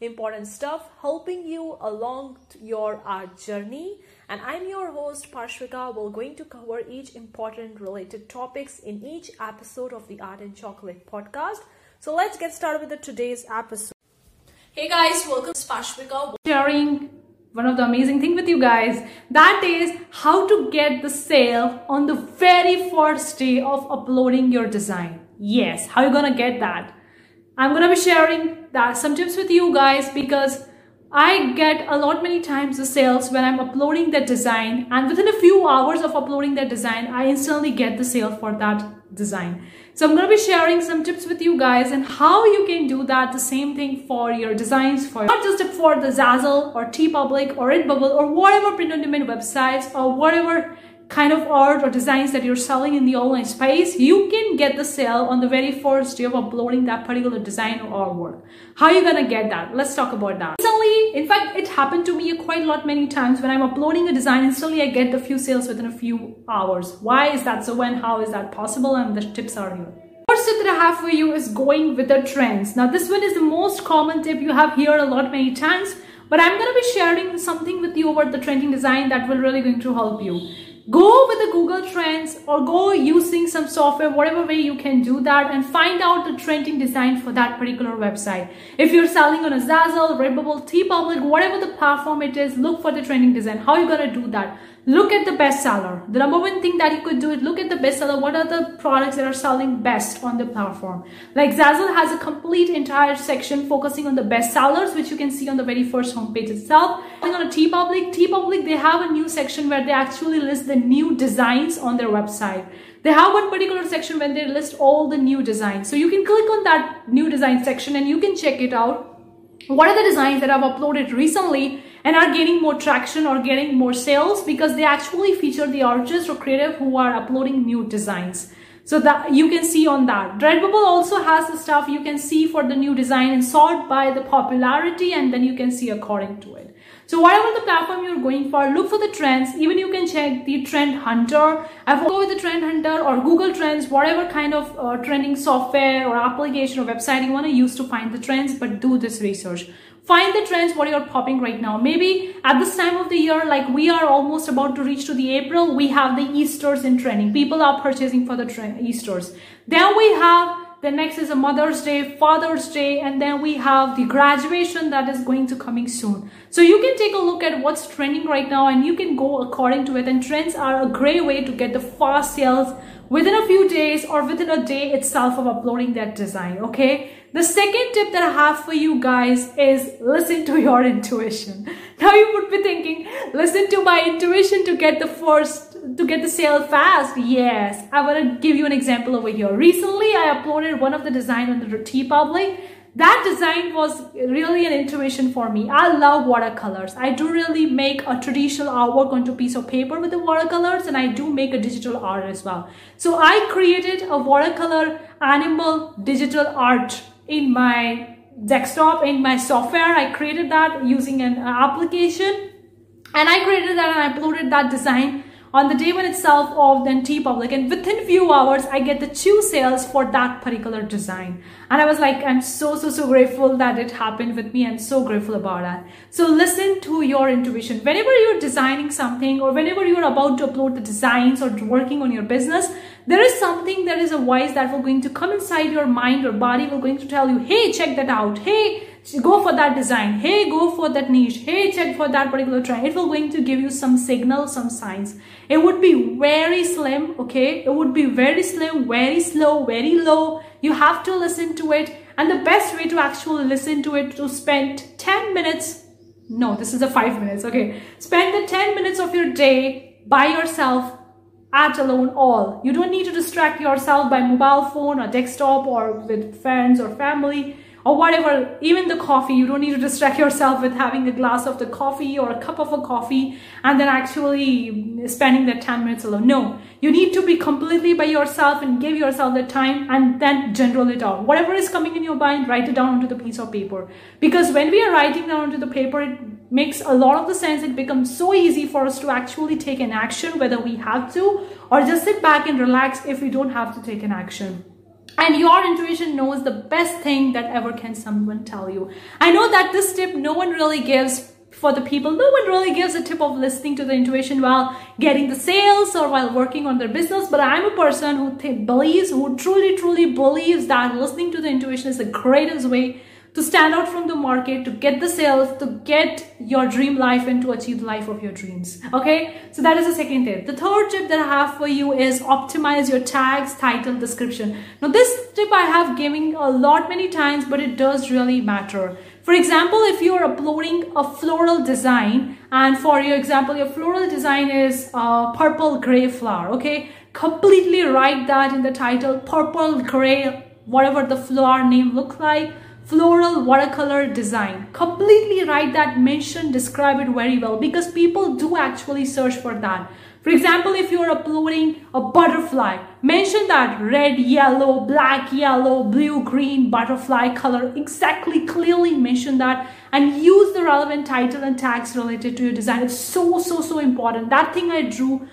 important stuff, helping you along your art journey. And I'm your host Parshvika. We're going to cover each important related topics in each episode of the Art and Chocolate podcast. So let's get started with the today's episode. Hey guys, welcome to Parshvika. Sharing one of the amazing thing with you guys that is how to get the sale on the very first day of uploading your design. Yes, how you gonna get that? I'm gonna be sharing that some tips with you guys because I get a lot many times the sales when I'm uploading that design and within a few hours of uploading that design, I instantly get the sale for that design. So I'm to be sharing some tips with you guys and how you can do that the same thing for your designs for not just for the Zazzle or TeePublic or Redbubble or whatever print on demand websites or whatever kind of art or designs that you're selling in the online space, you can get the sale on the very first day of uploading that particular design or artwork. How are you gonna get that? Let's talk about that. Recently, in fact, it happened to me quite a lot many times when I'm uploading a design, instantly I get the few sales within a few hours. Why is that so and how is that possible? And the tips are here. First tip that I have for you is going with the trends. Now this one is the most common tip you have here a lot many times, but I'm gonna be sharing something with you about the trending design that will really going to help you go with the Google Trends or go using some software, whatever way you can do that and find out the trending design for that particular website. If you're selling on a Zazzle, Redbubble, TeePublic, whatever the platform it is, look for the trending design. How are you going to do that? Look at the bestseller. The number one thing that you could do is look at the bestseller. What are the products that are selling best on the platform? Like Zazzle has a complete entire section focusing on the bestsellers, which you can see on the very first homepage itself. And on a TeePublic, TeePublic, they have a new section where they actually list the new designs on their website. They have one particular section when they list all the new designs. So you can click on that new design section and you can check it out. What are the designs that I've uploaded recently and are gaining more traction or getting more sales because they actually feature the artists or creative who are uploading new designs. So that you can see on that. Redbubble also has the stuff you can see for the new design and sort by the popularity and then you can see according to it. So whatever the platform you're going for, look for the trends. Even you can check the trend hunter. I will go with the trend hunter or Google Trends, whatever kind of uh, trending software or application or website you want to use to find the trends, but do this research find the trends what you're popping right now. Maybe at this time of the year like we are almost about to reach to the april we have the easters in trending people are purchasing for the easters. Then we have the next is a mother's day father's day and then we have the graduation that is going to coming soon. So you can take a look at what's trending right now and you can go according to it. And trends are a great way to get the fast sales within a few days or within a day itself of uploading that design okay? The second tip that I have for you guys is listen to your intuition. Now you would be thinking, listen to my intuition to get the first, to get the sale fast. Yes, I want to give you an example over here. Recently, I uploaded one of the design on the TeePublic. That design was really an intuition for me. I love watercolors. I do really make a traditional artwork onto a piece of paper with the watercolors and I do make a digital art as well. So I created a watercolor animal digital art in my desktop in my software i created that using an application and i created that and i uploaded that design on the day when itself of then TeePublic and within few hours I get the two sales for that particular design. And I was like I'm so so so grateful that it happened with me and so grateful about that. So listen to your intuition. Whenever you're designing something or whenever you're about to upload the designs or working on your business there is something that is a voice that will going to come inside your mind or body will going to tell you hey check that out. Hey go for that design. Hey go for that niche. Hey check for that particular trend. It will going to give you some signal some signs. It would be very slim okay? It would be very slim very slow very low. You have to listen to it. And the best way to actually listen to it to spend 10 minutes no this is a 5 minutes okay? Spend the 10 minutes of your day by yourself at alone all. You don't need to distract yourself by mobile phone or desktop or with friends or family or whatever, even the coffee, you don't need to distract yourself with having a glass of the coffee or a cup of a coffee and then actually spending that 10 minutes alone. No, you need to be completely by yourself and give yourself the time and then general it out. Whatever is coming in your mind, write it down onto the piece of paper. Because when we are writing down onto the paper, it makes a lot of the sense. It becomes so easy for us to actually take an action, whether we have to or just sit back and relax if we don't have to take an action and your intuition knows the best thing that ever can someone tell you. I know that this tip no one really gives for the people. No one really gives a tip of listening to the intuition while getting the sales or while working on their business but i'm a person who believes who truly truly believes that listening to the intuition is the greatest way to stand out from the market, to get the sales, to get your dream life and to achieve the life of your dreams. Okay, so that is the second tip. The third tip that I have for you is optimize your tags, title, description. Now, this tip I have given a lot many times, but it does really matter. For example, if you're uploading a floral design, and for your example, your floral design is a purple gray flower, okay? Completely write that in the title, purple gray, whatever the flower name look like floral watercolor design. Completely write that mention describe it very well because people do actually search for that. For example if you're uploading a butterfly mention that red yellow black yellow blue green butterfly color. Exactly clearly mention that and use the relevant title and tags related to your design. It's so so so important. That thing i drew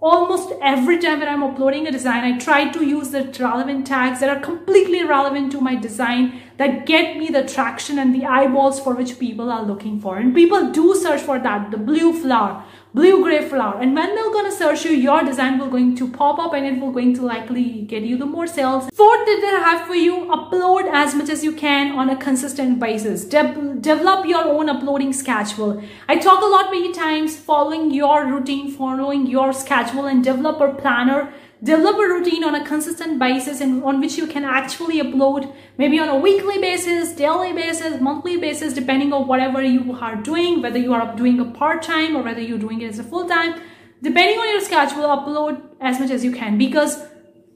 almost every time when I'm uploading a design, I try to use the relevant tags that are completely relevant to my design that get me the traction and the eyeballs for which people are looking for. And people do search for that, the blue flower, blue gray flower. And when they're to search you, your design will going to pop up and it will going to likely get you the more sales. Fourth tip that I have for you, upload as much as you can on a consistent basis. De develop your own uploading schedule. I talk a lot many times following your routine, following your schedule and develop a planner a routine on a consistent basis and on which you can actually upload maybe on a weekly basis daily basis monthly basis depending on whatever you are doing whether you are doing a part-time or whether you're doing it as a full-time depending on your schedule upload as much as you can because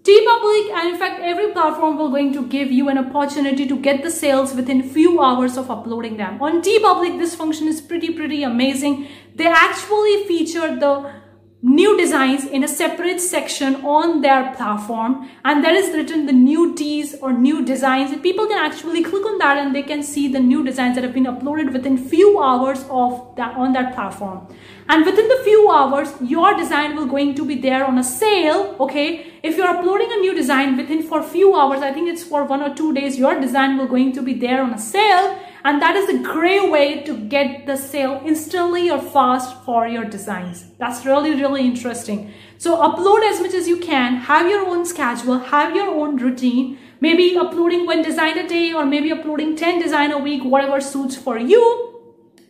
TeePublic and in fact every platform will going to give you an opportunity to get the sales within few hours of uploading them. On TeePublic this function is pretty pretty amazing. They actually feature the new designs in a separate section on their platform and there is written the new tees or new designs. And people can actually click on that and they can see the new designs that have been uploaded within few hours of that on that platform. And within the few hours your design will going to be there on a sale okay? If you're uploading a new design within for few hours i think it's for one or two days your design will going to be there on a sale and that is a great way to get the sale instantly or fast for your designs. That's really, really interesting. So upload as much as you can, have your own schedule, have your own routine, maybe uploading one design a day or maybe uploading 10 design a week, whatever suits for you.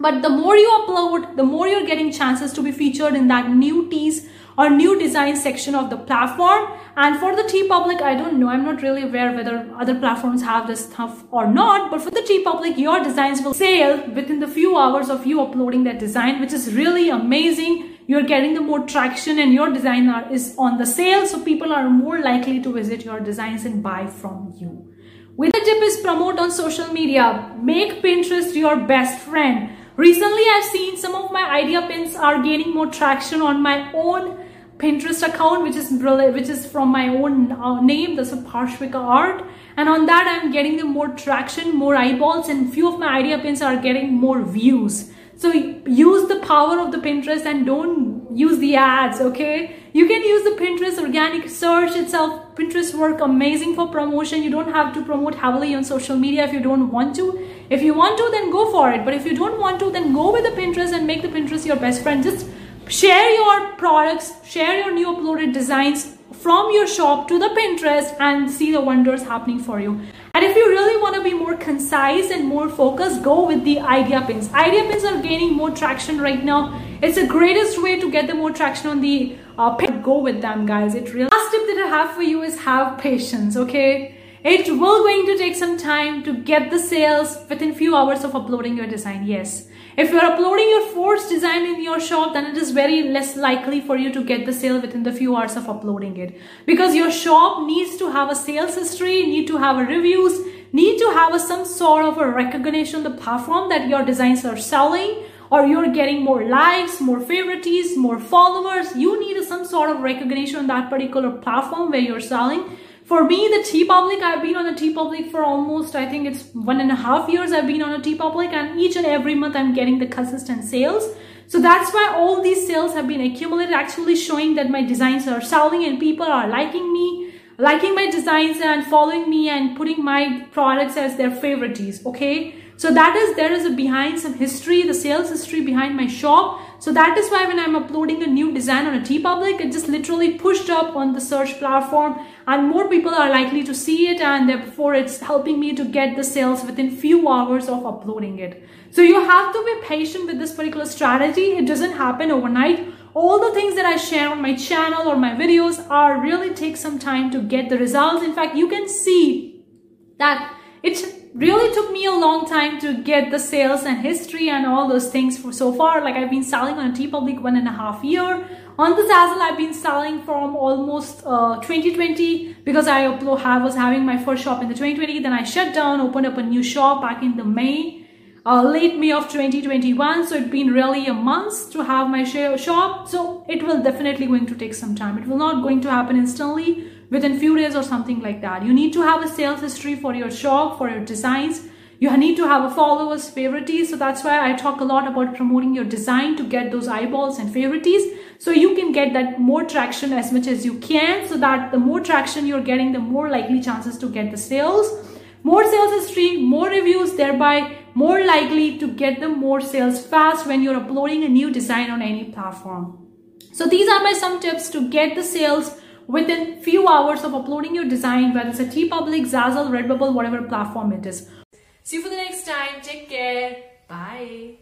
But the more you upload, the more you're getting chances to be featured in that new tees or new design section of the platform. And for the TeePublic, I don't know, I'm not really aware whether other platforms have this stuff or not, but for the TeePublic, your designs will sale within the few hours of you uploading that design, which is really amazing. You're getting the more traction and your design is on the sale, so people are more likely to visit your designs and buy from you. With the tip is promote on social media. Make Pinterest your best friend. Recently, I've seen some of my idea pins are gaining more traction on my own Pinterest account, which is which is from my own uh, name. That's a Parshvika Art, and on that I'm getting the more traction, more eyeballs, and few of my idea pins are getting more views. So use the power of the Pinterest and don't use the ads. Okay, you can use the Pinterest organic search itself. Pinterest work amazing for promotion. You don't have to promote heavily on social media if you don't want to. If you want to, then go for it. But if you don't want to, then go with the Pinterest and make the Pinterest your best friend. Just share your products, share your new uploaded designs from your shop to the Pinterest and see the wonders happening for you. And if you really want to be more concise and more focused, go with the idea pins. Idea pins are gaining more traction right now. It's the greatest way to get the more traction on the uh, pin. Go with them, guys. It really. Last tip that I have for you is have patience. Okay, it will going to take some time to get the sales within few hours of uploading your design. Yes, If you're uploading your first design in your shop, then it is very less likely for you to get the sale within the few hours of uploading it. Because your shop needs to have a sales history, need to have a reviews, need to have a, some sort of a recognition on the platform that your designs are selling or you're getting more likes, more favorites, more followers. You need some sort of recognition on that particular platform where you're selling. For me, the TeePublic, I've been on the TeePublic for almost, I think it's one and a half years I've been on a Public and each and every month I'm getting the consistent sales. So that's why all these sales have been accumulated, actually showing that my designs are selling and people are liking me, liking my designs and following me and putting my products as their favorites, okay? So that is, there is a behind some history, the sales history behind my shop. So that is why when I'm uploading a new design on a TeePublic, it just literally pushed up on the search platform and more people are likely to see it and therefore it's helping me to get the sales within few hours of uploading it. So you have to be patient with this particular strategy. It doesn't happen overnight. All the things that I share on my channel or my videos are really take some time to get the results. In fact, you can see that it's really took me a long time to get the sales and history and all those things for so far. Like I've been selling on TeePublic one and a half year. On the Zazzle, I've been selling from almost uh, 2020 because I upload, I was having my first shop in the 2020. Then I shut down, opened up a new shop back in the May, uh, late May of 2021. So it's been really a month to have my shop. So it will definitely going to take some time. It will not going to happen instantly within few days or something like that. You need to have a sales history for your shop, for your designs. You need to have a followers, favorites. So that's why I talk a lot about promoting your design to get those eyeballs and favorites. So you can get that more traction as much as you can. So that the more traction you're getting, the more likely chances to get the sales. More sales history, more reviews, thereby more likely to get the more sales fast when you're uploading a new design on any platform. So these are my some tips to get the sales within few hours of uploading your design, whether it's a TeePublic, Zazzle, Redbubble, whatever platform it is. See you for the next time. Take care. Bye.